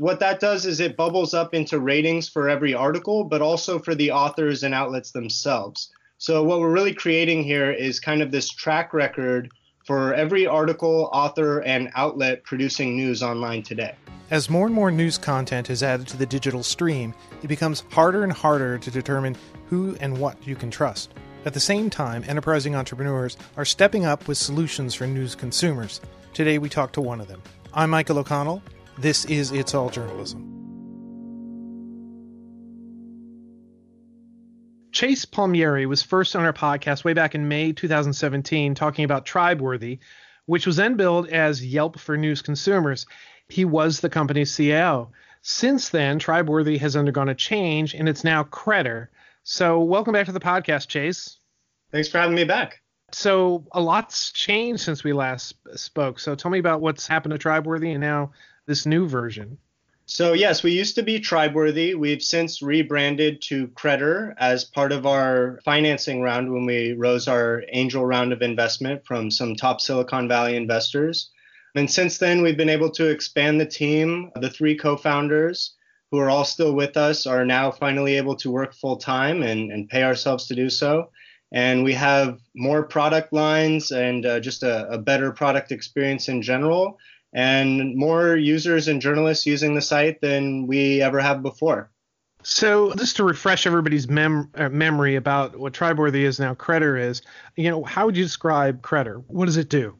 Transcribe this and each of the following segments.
What that does is it bubbles up into ratings for every article, but also for the authors and outlets themselves. So, what we're really creating here is kind of this track record for every article, author, and outlet producing news online today. As more and more news content is added to the digital stream, it becomes harder and harder to determine who and what you can trust. At the same time, enterprising entrepreneurs are stepping up with solutions for news consumers. Today, we talk to one of them. I'm Michael O'Connell. This is It's All Journalism. Chase Palmieri was first on our podcast way back in May 2017 talking about Tribeworthy, which was then billed as Yelp for news consumers. He was the company's CEO. Since then, Tribeworthy has undergone a change and it's now Credder. So, welcome back to the podcast, Chase. Thanks for having me back. So, a lot's changed since we last spoke. So, tell me about what's happened to Tribeworthy and now this new version? So, yes, we used to be Tribeworthy. We've since rebranded to Credder as part of our financing round when we rose our angel round of investment from some top Silicon Valley investors. And since then, we've been able to expand the team. The three co founders, who are all still with us, are now finally able to work full time and, and pay ourselves to do so. And we have more product lines and uh, just a, a better product experience in general and more users and journalists using the site than we ever have before. So, just to refresh everybody's mem- uh, memory about what Tribeworthy is now, Credder is, you know, how would you describe Credder? What does it do?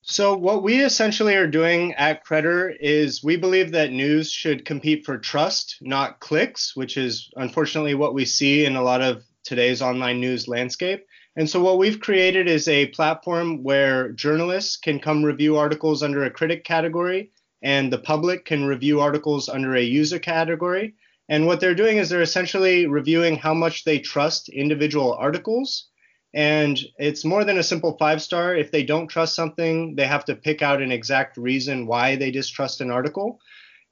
So, what we essentially are doing at Credder is we believe that news should compete for trust, not clicks, which is unfortunately what we see in a lot of today's online news landscape. And so, what we've created is a platform where journalists can come review articles under a critic category, and the public can review articles under a user category. And what they're doing is they're essentially reviewing how much they trust individual articles. And it's more than a simple five star. If they don't trust something, they have to pick out an exact reason why they distrust an article.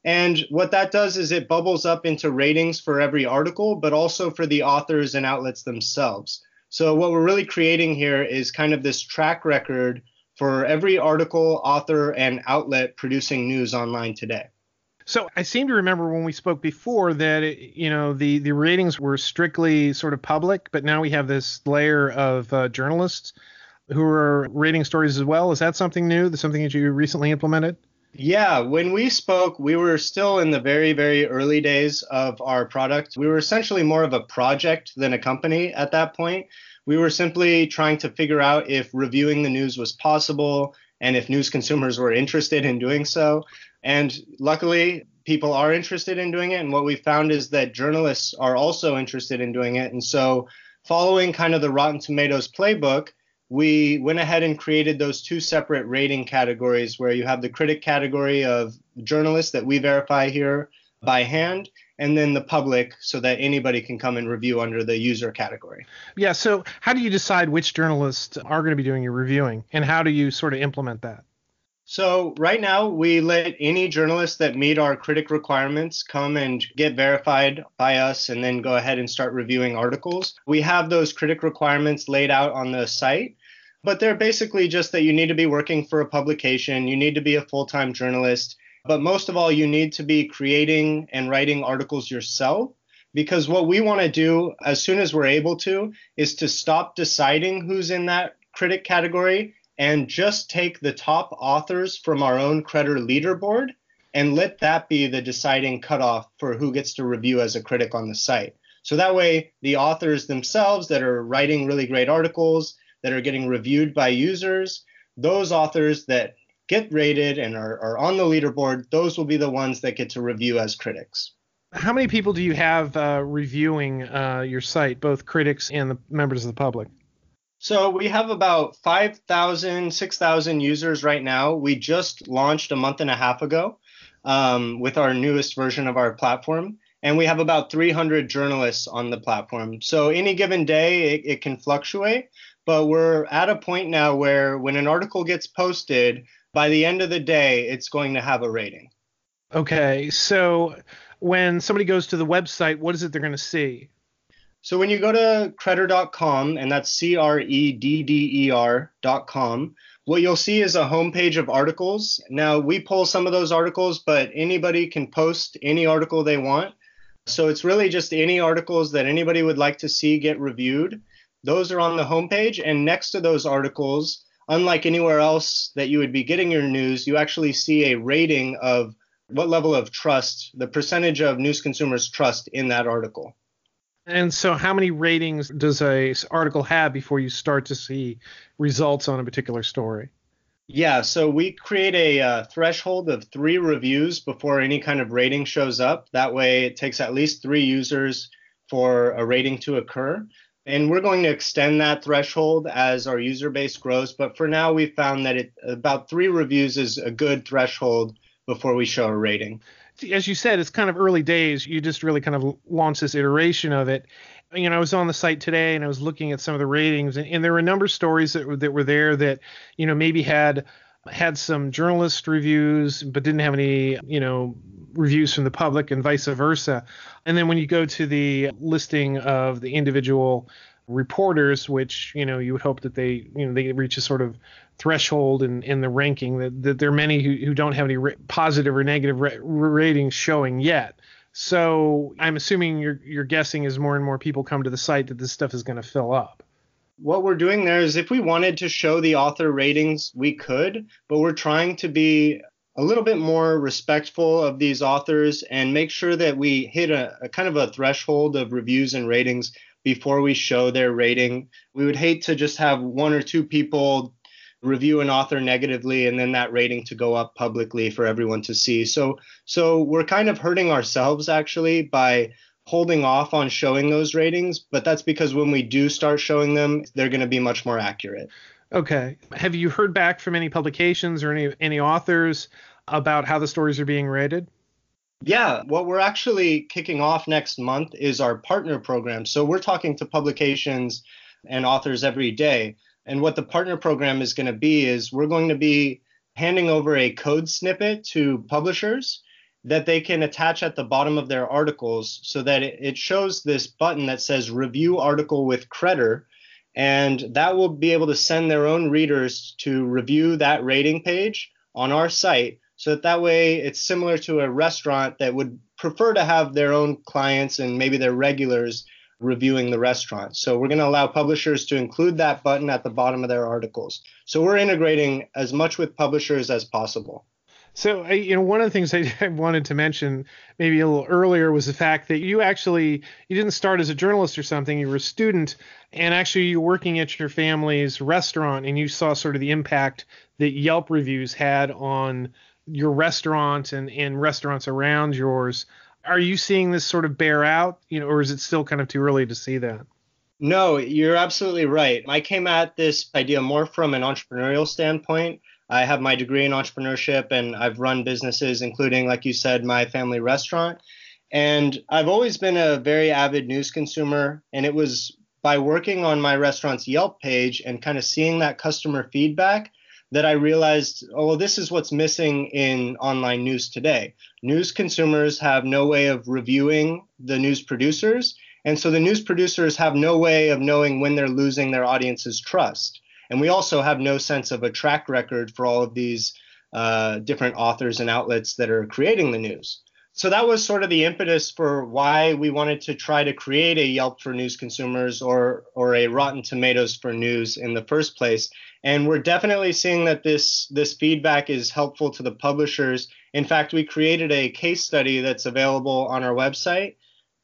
And what that does is it bubbles up into ratings for every article, but also for the authors and outlets themselves. So what we're really creating here is kind of this track record for every article, author, and outlet producing news online today. So I seem to remember when we spoke before that it, you know the the ratings were strictly sort of public, but now we have this layer of uh, journalists who are rating stories as well. Is that something new? Something that you recently implemented? Yeah, when we spoke, we were still in the very, very early days of our product. We were essentially more of a project than a company at that point. We were simply trying to figure out if reviewing the news was possible and if news consumers were interested in doing so. And luckily, people are interested in doing it. And what we found is that journalists are also interested in doing it. And so, following kind of the Rotten Tomatoes playbook, we went ahead and created those two separate rating categories where you have the critic category of journalists that we verify here by hand and then the public so that anybody can come and review under the user category. Yeah, so how do you decide which journalists are going to be doing your reviewing and how do you sort of implement that? So right now we let any journalists that meet our critic requirements come and get verified by us and then go ahead and start reviewing articles. We have those critic requirements laid out on the site, but they're basically just that you need to be working for a publication, you need to be a full-time journalist, but most of all you need to be creating and writing articles yourself because what we want to do as soon as we're able to is to stop deciding who's in that critic category and just take the top authors from our own Credder leaderboard and let that be the deciding cutoff for who gets to review as a critic on the site. So that way, the authors themselves that are writing really great articles, that are getting reviewed by users, those authors that get rated and are, are on the leaderboard, those will be the ones that get to review as critics. How many people do you have uh, reviewing uh, your site, both critics and the members of the public? So we have about 5,000, 6,000 users right now. We just launched a month and a half ago um, with our newest version of our platform. And we have about 300 journalists on the platform. So any given day, it, it can fluctuate. But we're at a point now where when an article gets posted, by the end of the day, it's going to have a rating. Okay. So when somebody goes to the website, what is it they're going to see? So when you go to credder.com, and that's C R E D D E R.com, what you'll see is a homepage of articles. Now, we pull some of those articles, but anybody can post any article they want. So it's really just any articles that anybody would like to see get reviewed. Those are on the homepage. And next to those articles, unlike anywhere else that you would be getting your news, you actually see a rating of what level of trust, the percentage of news consumers trust in that article. And so, how many ratings does a article have before you start to see results on a particular story? Yeah, so we create a uh, threshold of three reviews before any kind of rating shows up. That way, it takes at least three users for a rating to occur. And we're going to extend that threshold as our user base grows. But for now, we've found that it, about three reviews is a good threshold before we show a rating. As you said, it's kind of early days. You just really kind of launched this iteration of it. You know, I was on the site today and I was looking at some of the ratings, and, and there were a number of stories that were, that were there that, you know, maybe had had some journalist reviews but didn't have any you know reviews from the public and vice versa and then when you go to the listing of the individual reporters which you know you would hope that they you know they reach a sort of threshold in, in the ranking that, that there are many who, who don't have any positive or negative ra- ratings showing yet. So I'm assuming you're, you're guessing as more and more people come to the site that this stuff is going to fill up. What we're doing there is if we wanted to show the author ratings, we could, but we're trying to be a little bit more respectful of these authors and make sure that we hit a, a kind of a threshold of reviews and ratings before we show their rating. We would hate to just have one or two people review an author negatively and then that rating to go up publicly for everyone to see. So so we're kind of hurting ourselves actually by holding off on showing those ratings, but that's because when we do start showing them, they're going to be much more accurate. Okay. Have you heard back from any publications or any any authors about how the stories are being rated? Yeah, what we're actually kicking off next month is our partner program. So we're talking to publications and authors every day. And what the partner program is going to be is we're going to be handing over a code snippet to publishers that they can attach at the bottom of their articles so that it shows this button that says review article with Credder. And that will be able to send their own readers to review that rating page on our site so that that way it's similar to a restaurant that would prefer to have their own clients and maybe their regulars reviewing the restaurant. So we're going to allow publishers to include that button at the bottom of their articles. So we're integrating as much with publishers as possible. So, you know, one of the things I wanted to mention maybe a little earlier was the fact that you actually you didn't start as a journalist or something. You were a student, and actually you're working at your family's restaurant, and you saw sort of the impact that Yelp reviews had on your restaurant and and restaurants around yours are you seeing this sort of bear out, you know, or is it still kind of too early to see that? No, you're absolutely right. I came at this idea more from an entrepreneurial standpoint. I have my degree in entrepreneurship and I've run businesses, including, like you said, my family restaurant. And I've always been a very avid news consumer. And it was by working on my restaurant's Yelp page and kind of seeing that customer feedback that I realized, oh, this is what's missing in online news today. News consumers have no way of reviewing the news producers. And so the news producers have no way of knowing when they're losing their audience's trust. And we also have no sense of a track record for all of these uh, different authors and outlets that are creating the news. So that was sort of the impetus for why we wanted to try to create a Yelp for news consumers or or a Rotten Tomatoes for news in the first place and we're definitely seeing that this this feedback is helpful to the publishers in fact we created a case study that's available on our website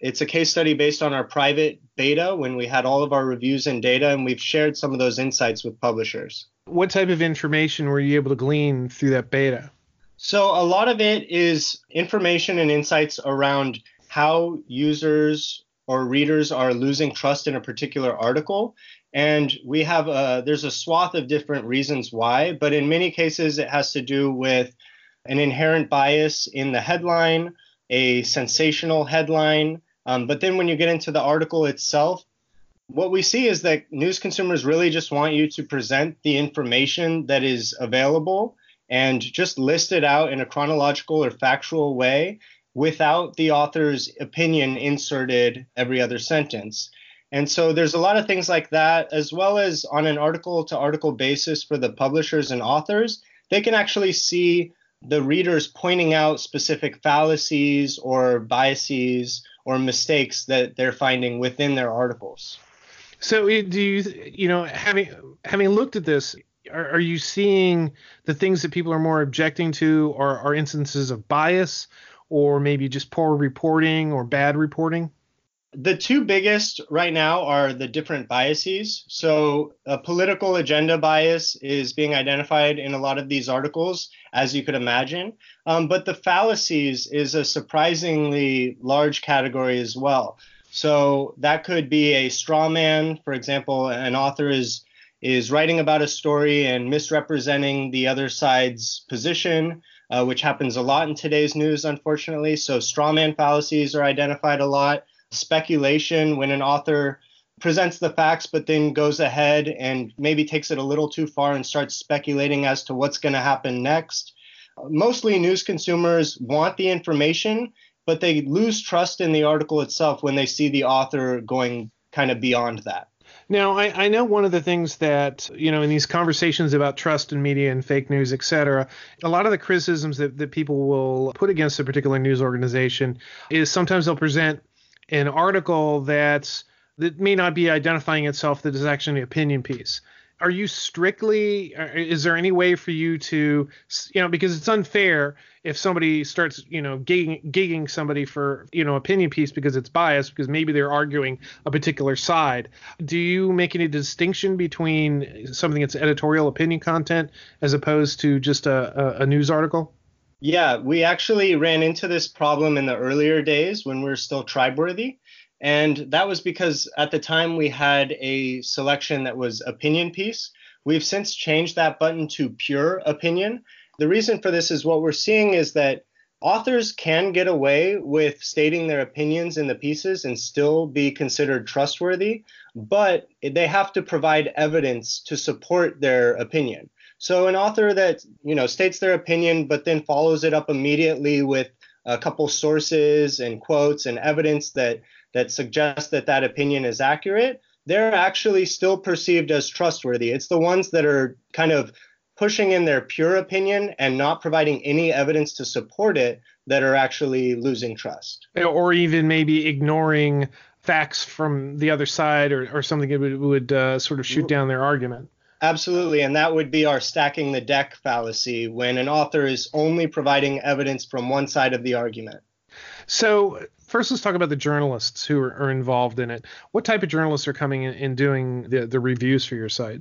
it's a case study based on our private beta when we had all of our reviews and data and we've shared some of those insights with publishers. What type of information were you able to glean through that beta? So a lot of it is information and insights around how users or readers are losing trust in a particular article. And we have a there's a swath of different reasons why but in many cases it has to do with an inherent bias in the headline a sensational headline um, but then when you get into the article itself what we see is that news consumers really just want you to present the information that is available and just list it out in a chronological or factual way without the author's opinion inserted every other sentence. And so there's a lot of things like that, as well as on an article to article basis for the publishers and authors, they can actually see the readers pointing out specific fallacies or biases or mistakes that they're finding within their articles. So eh, do you you know having having looked at this are, are you seeing the things that people are more objecting to are, are instances of bias or maybe just poor reporting or bad reporting? The two biggest right now are the different biases. So, a political agenda bias is being identified in a lot of these articles, as you could imagine. Um, but the fallacies is a surprisingly large category as well. So, that could be a straw man. For example, an author is is writing about a story and misrepresenting the other side's position, uh, which happens a lot in today's news, unfortunately. So, straw man fallacies are identified a lot speculation when an author presents the facts but then goes ahead and maybe takes it a little too far and starts speculating as to what's going to happen next. Mostly news consumers want the information, but they lose trust in the article itself when they see the author going kind of beyond that. Now, I, I, know one of the things that, you know, in these conversations about trust in media and fake news, et cetera, a lot of the criticisms that, that people will put against a particular news organization is sometimes they'll present an article that's that may not be identifying itself that is actually an opinion piece. Are you strictly uh, is there any way for you to you know because it's unfair if somebody starts you know gigging, gigging somebody for you know opinion piece because it's biased because maybe they're arguing a particular side. Do you make any distinction between something that's editorial opinion content as opposed to just a, a, a news article yeah, we actually ran into this problem in the earlier days when we were still tribe-worthy. And that was because at the time we had a selection that was opinion piece. We've since changed that button to pure opinion. The reason for this is what we're seeing is that authors can get away with stating their opinions in the pieces and still be considered trustworthy, but they have to provide evidence to support their opinion. So an author that you know states their opinion but then follows it up immediately with a couple sources and quotes and evidence that that suggests that that opinion is accurate, they're actually still perceived as trustworthy. It's the ones that are kind of pushing in their pure opinion and not providing any evidence to support it that are actually losing trust. Or even maybe ignoring facts from the other side or, or something that would, would uh, sort of shoot down their argument. Absolutely. And that would be our stacking the deck fallacy when an author is only providing evidence from one side of the argument. So, first, let's talk about the journalists who are, are involved in it. What type of journalists are coming in and doing the, the reviews for your site?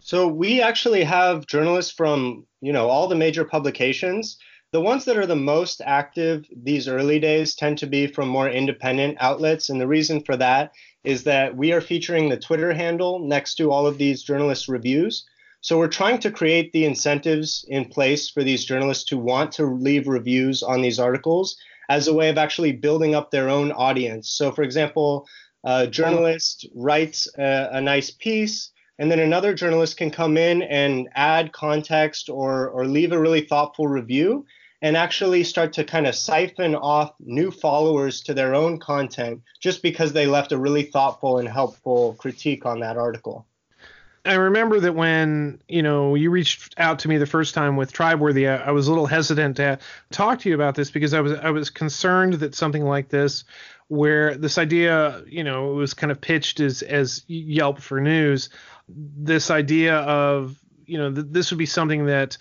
So, we actually have journalists from, you know, all the major publications. The ones that are the most active these early days tend to be from more independent outlets. And the reason for that is that we are featuring the Twitter handle next to all of these journalist reviews. So we're trying to create the incentives in place for these journalists to want to leave reviews on these articles as a way of actually building up their own audience. So, for example, a journalist writes a, a nice piece, and then another journalist can come in and add context or, or leave a really thoughtful review and actually start to kind of siphon off new followers to their own content just because they left a really thoughtful and helpful critique on that article. I remember that when you know you reached out to me the first time with Tribeworthy, I, I was a little hesitant to talk to you about this because I was I was concerned that something like this, where this idea you know was kind of pitched as as Yelp for news, this idea of you know th- this would be something that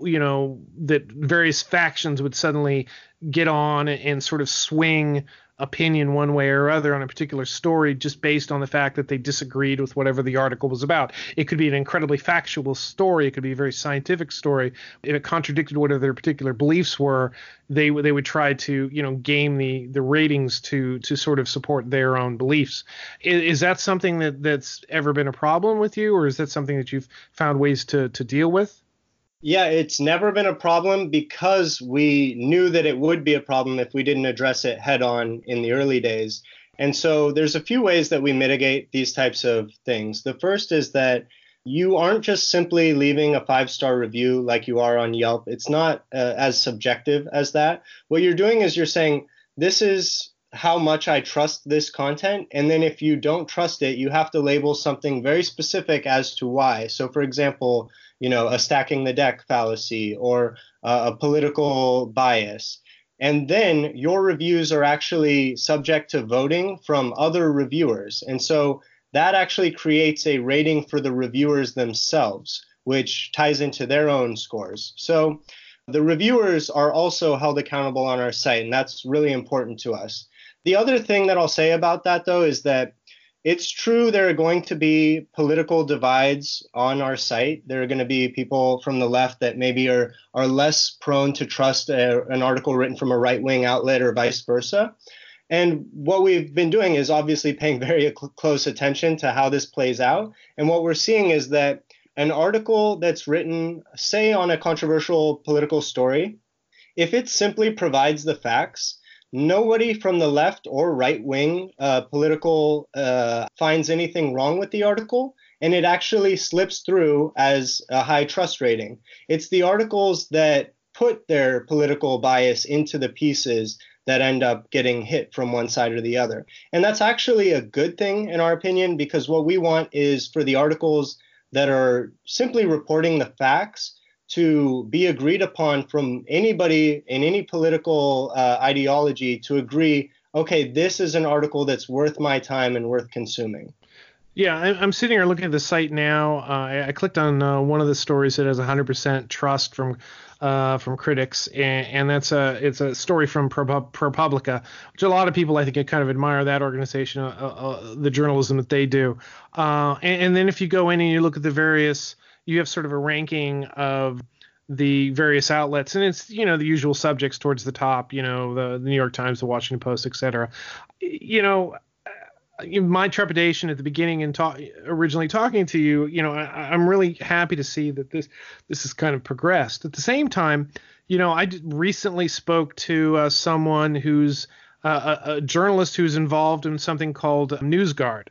you know that various factions would suddenly get on and sort of swing opinion one way or other on a particular story just based on the fact that they disagreed with whatever the article was about. It could be an incredibly factual story. It could be a very scientific story. If it contradicted whatever their particular beliefs were, they they would try to you know game the the ratings to to sort of support their own beliefs. Is, is that something that that's ever been a problem with you, or is that something that you've found ways to to deal with? Yeah, it's never been a problem because we knew that it would be a problem if we didn't address it head on in the early days. And so there's a few ways that we mitigate these types of things. The first is that you aren't just simply leaving a five star review like you are on Yelp. It's not uh, as subjective as that. What you're doing is you're saying, this is how much I trust this content. And then if you don't trust it, you have to label something very specific as to why. So, for example, you know, a stacking the deck fallacy or uh, a political bias. And then your reviews are actually subject to voting from other reviewers. And so that actually creates a rating for the reviewers themselves, which ties into their own scores. So the reviewers are also held accountable on our site, and that's really important to us. The other thing that I'll say about that, though, is that it's true there are going to be political divides on our site. There are going to be people from the left that maybe are, are less prone to trust a, an article written from a right wing outlet or vice versa. And what we've been doing is obviously paying very cl- close attention to how this plays out. And what we're seeing is that an article that's written, say, on a controversial political story, if it simply provides the facts, nobody from the left or right wing uh, political uh, finds anything wrong with the article, and it actually slips through as a high trust rating. It's the articles that put their political bias into the pieces that end up getting hit from one side or the other. And that's actually a good thing, in our opinion, because what we want is for the articles that are simply reporting the facts to be agreed upon from anybody in any political uh, ideology to agree okay this is an article that's worth my time and worth consuming yeah i'm sitting here looking at the site now uh, i clicked on uh, one of the stories that has 100% trust from uh, from critics, and, and, that's a it's a story from ProPublica, which a lot of people I think kind of admire that organization, uh, uh, the journalism that they do. Uh, and, and, then if you go in and you look at the various, you have sort of a ranking of the various outlets, and it's you know the usual subjects towards the top, you know the, the New York Times, the Washington Post, etc. You know, my trepidation at the beginning and talk, originally talking to you, you know, I, am really happy to see that this this has kind of progressed. At the same time, you know, I recently spoke to uh, someone who's uh, a, a, journalist who's involved in something called NewsGuard,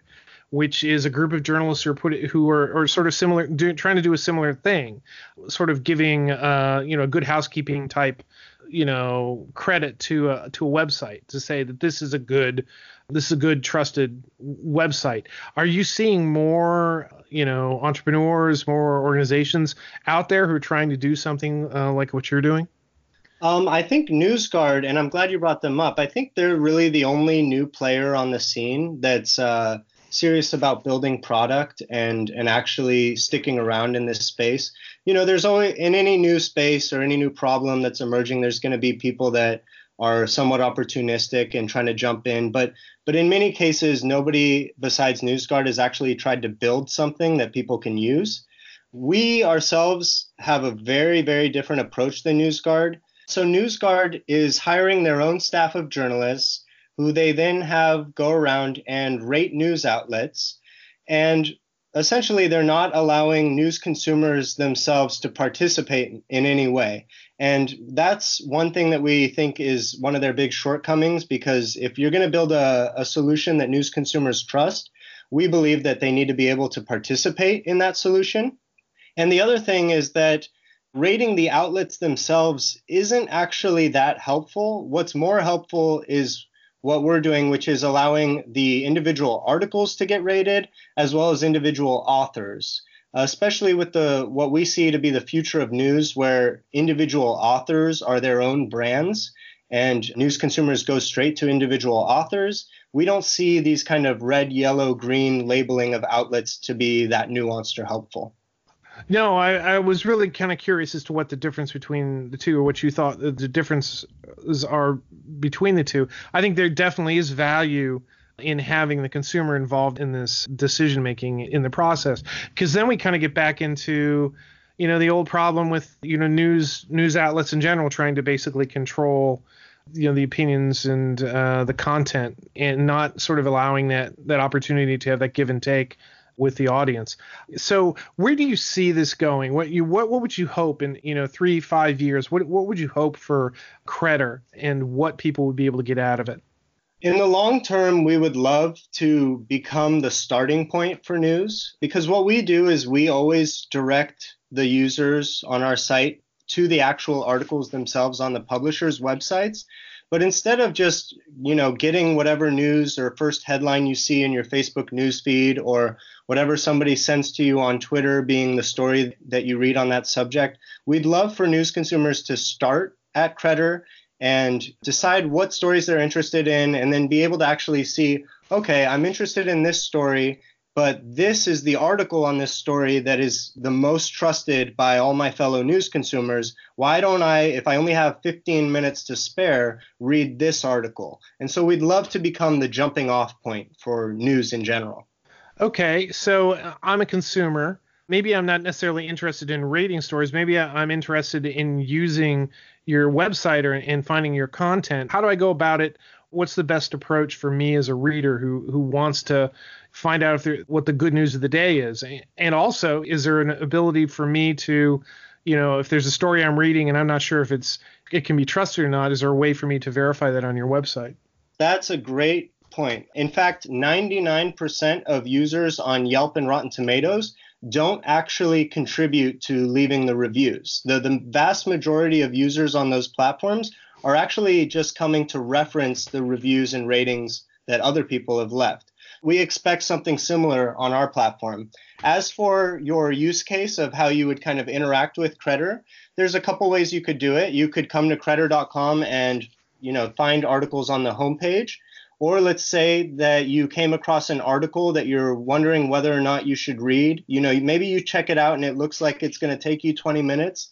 which is a group of journalists who are put who are, are sort of similar, do, trying to do a similar thing, sort of giving uh, you know a good housekeeping type you know credit to a to a website to say that this is a good this is a good trusted website are you seeing more you know entrepreneurs more organizations out there who are trying to do something uh, like what you're doing um, I think NewsGuard, and I'm glad you brought them up. I think they're really the only new player on the scene that's uh, serious about building product and and actually sticking around in this space. You know there's always in any new space or any new problem that's emerging there's going to be people that are somewhat opportunistic and trying to jump in. But but in many cases nobody besides newsguard has actually tried to build something that people can use. We ourselves have a very very different approach than newsguard so newsguard is hiring their own staff of journalists who they then have go around and rate news outlets. And essentially, they're not allowing news consumers themselves to participate in any way. And that's one thing that we think is one of their big shortcomings because if you're going to build a, a solution that news consumers trust, we believe that they need to be able to participate in that solution. And the other thing is that rating the outlets themselves isn't actually that helpful. What's more helpful is what we're doing, which is allowing the individual articles to get rated as well as individual authors, especially with the what we see to be the future of news, where individual authors are their own brands and news consumers go straight to individual authors. We don't see these kind of red, yellow, green labeling of outlets to be that nuanced or helpful. No, I, I was really kind of curious as to what the difference between the two, or what you thought the differences are between the two. I think there definitely is value in having the consumer involved in this decision making in the process, because then we kind of get back into, you know, the old problem with you know news news outlets in general trying to basically control you know the opinions and uh, the content and not sort of allowing that that opportunity to have that give and take with the audience. So where do you see this going? What you what what would you hope in you know three five years? What what would you hope for Credder and what people would be able to get out of it? In the long term, we would love to become the starting point for news because what we do is we always direct the users on our site to the actual articles themselves on the publishers' websites. But instead of just, you know, getting whatever news or first headline you see in your Facebook news feed or whatever somebody sends to you on Twitter being the story that you read on that subject, we'd love for news consumers to start at Credder and decide what stories they're interested in and then be able to actually see, okay, I'm interested in this story but this is the article on this story that is the most trusted by all my fellow news consumers. Why don't I, if I only have 15 minutes to spare, read this article? And so we'd love to become the jumping off point for news in general. Okay, so uh, I'm a consumer. Maybe I'm not necessarily interested in reading stories. Maybe I'm interested in using your website or in finding your content. How do I go about it? What's the best approach for me as a reader who who wants to find out if there, what the good news of the day is. And also, is there an ability for me to, you know, if there's a story I'm reading and I'm not sure if it's it can be trusted or not, is there a way for me to verify that on your website? That's a great point. In fact, 99% of users on Yelp and Rotten Tomatoes don't actually contribute to leaving the reviews. The, the vast majority of users on those platforms are actually just coming to reference the reviews and ratings that other people have left we expect something similar on our platform. As for your use case of how you would kind of interact with Credder, there's a couple ways you could do it. You could come to credder.com and you know find articles on the homepage. Or let's say that you came across an article that you're wondering whether or not you should read. You know, maybe you check it out and it looks like it's going to take you 20 minutes.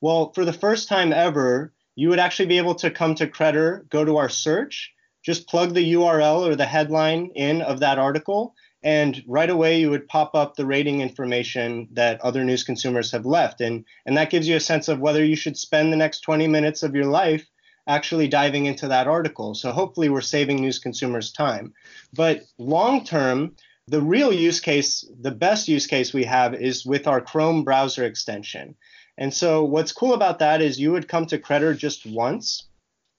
Well, for the first time ever, you would actually be able to come to Credder, go to our search, just plug the URL or the headline in of that article, and right away you would pop up the rating information that other news consumers have left. And, and that gives you a sense of whether you should spend the next 20 minutes of your life actually diving into that article. So hopefully we're saving news consumers time. But long term, the real use case, the best use case we have is with our Chrome browser extension. And so what's cool about that is you would come to Credder just once.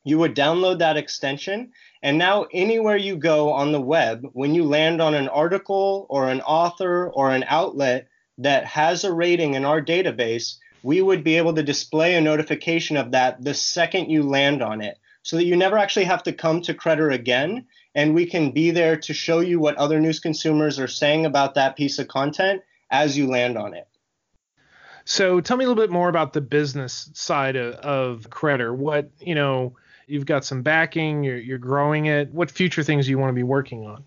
You would download that extension and now, anywhere you go on the web, when you land on an article or an author or an outlet that has a rating in our database, we would be able to display a notification of that the second you land on it so that you never actually have to come to Credder again. And we can be there to show you what other news consumers are saying about that piece of content as you land on it. So tell me a little bit more about the business side of, of Credder. What, you know, You've got some backing. You're you're growing it. What future things do you want to be working on?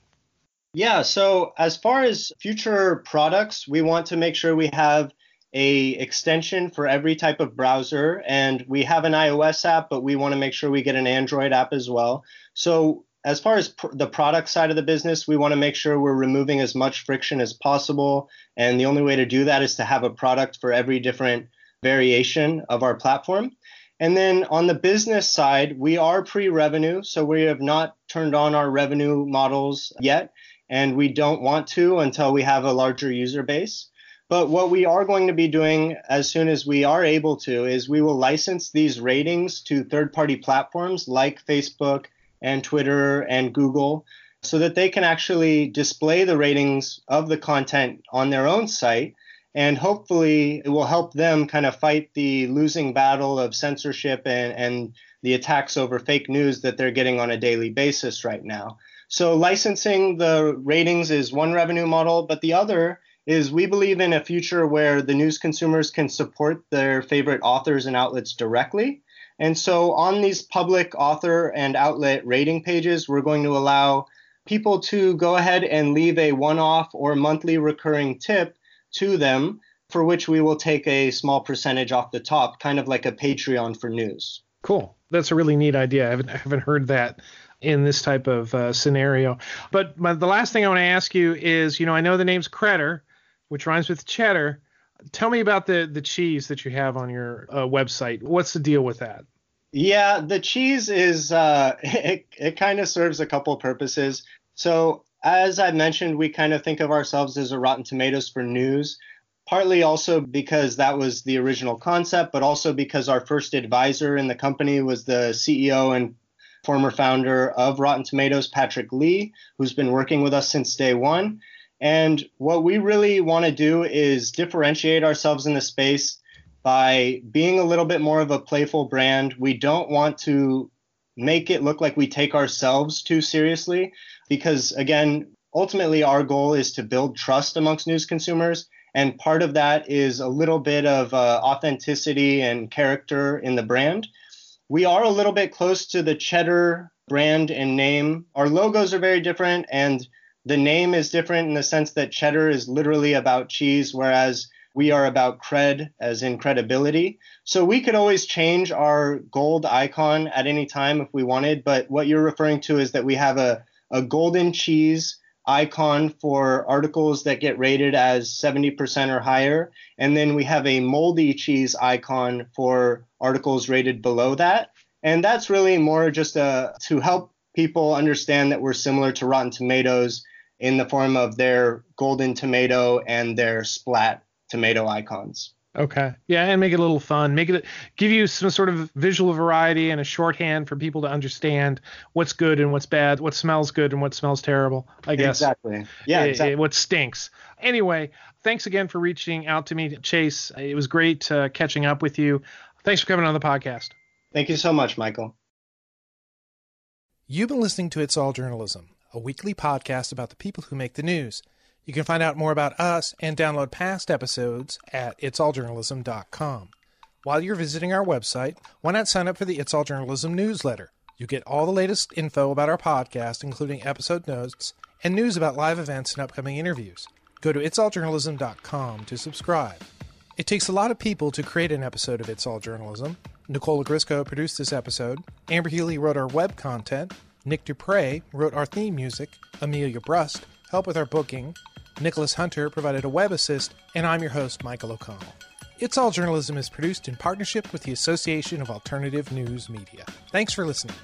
Yeah. So as far as future products, we want to make sure we have a extension for every type of browser and we have an iOS app but we want to make sure we get an Android app as well. So as far as pr- the product side of the business, we want to make sure we're removing as much friction as possible and the only way to do that is to have a product for every different variation of our platform. And then on the business side, we are pre revenue, so we have not turned on our revenue models yet, and we don't want to until we have a larger user base. But what we are going to be doing as soon as we are able to is we will license these ratings to third party platforms like Facebook and Twitter and Google so that they can actually display the ratings of the content on their own site and hopefully it will help them kind of fight the losing battle of censorship and, and the attacks over fake news that they're getting on a daily basis right now. So licensing the ratings is one revenue model, but the other is we believe in a future where the news consumers can support their favorite authors and outlets directly. And so on these public author and outlet rating pages, we're going to allow people to go ahead and leave a one off or monthly recurring tip to them, for which we will take a small percentage off the top, kind of like a Patreon for news. Cool. That's a really neat idea. I haven't, I haven't heard that in this type of uh, scenario. But my, the last thing I want to ask you is, you know, I know the name's Credder, which rhymes with cheddar. Tell me about the the cheese that you have on your uh, website. What's the deal with that? Yeah, the cheese is uh, it, it kind of serves a couple purposes. So as I mentioned, we kind of think of ourselves as a Rotten Tomatoes for news, partly also because that was the original concept, but also because our first advisor in the company was the CEO and former founder of Rotten Tomatoes, Patrick Lee, who's been working with us since day one. And what we really want to do is differentiate ourselves in the space by being a little bit more of a playful brand. We don't want to make it look like we take ourselves too seriously. Because again ultimately our goal is to build trust amongst news consumers. And part of that is a little bit of uh, authenticity and character in the brand. We are a little bit close to the cheddar brand and name. Our logos are very different and the name is different in the sense that cheddar is literally about cheese whereas we are about cred as in credibility so we could always change our gold icon at any time if we wanted but what you're referring to is that we have a, a golden cheese icon for articles that get rated as 70% or higher. And then we have a moldy cheese icon for articles rated below that. And that's really more just a, uh, to help people understand that we're similar to Rotten Tomatoes in the form of their golden tomato and their splat tomato icons. Okay. Yeah, and make it a little fun. Make it give you some sort of visual variety and a shorthand for people to understand what's good and what's bad, what smells good and what smells terrible. I guess. Exactly. Yeah. It, exactly. It, what stinks. Anyway, thanks again for reaching out to me, Chase. It was great uh, catching up with you. Thanks for coming on the podcast. Thank you so much, Michael. You've been listening to It's All Journalism, a weekly podcast about the people who make the news. You can find out more about us and download past episodes at itsalljournalism.com. While you're visiting our website, why not sign up for the It's All Journalism newsletter? You get all the latest info about our podcast, including episode notes and news about live events and upcoming interviews. Go to itsalljournalism.com to subscribe. It takes a lot of people to create an episode of It's All Journalism. Nicola Grisco produced this episode. Amber Healy wrote our web content. Nick Dupre wrote our theme music. Amelia Brust helped with our booking. Nicholas Hunter provided a web assist, and I'm your host, Michael O'Connell. It's All Journalism is produced in partnership with the Association of Alternative News Media. Thanks for listening.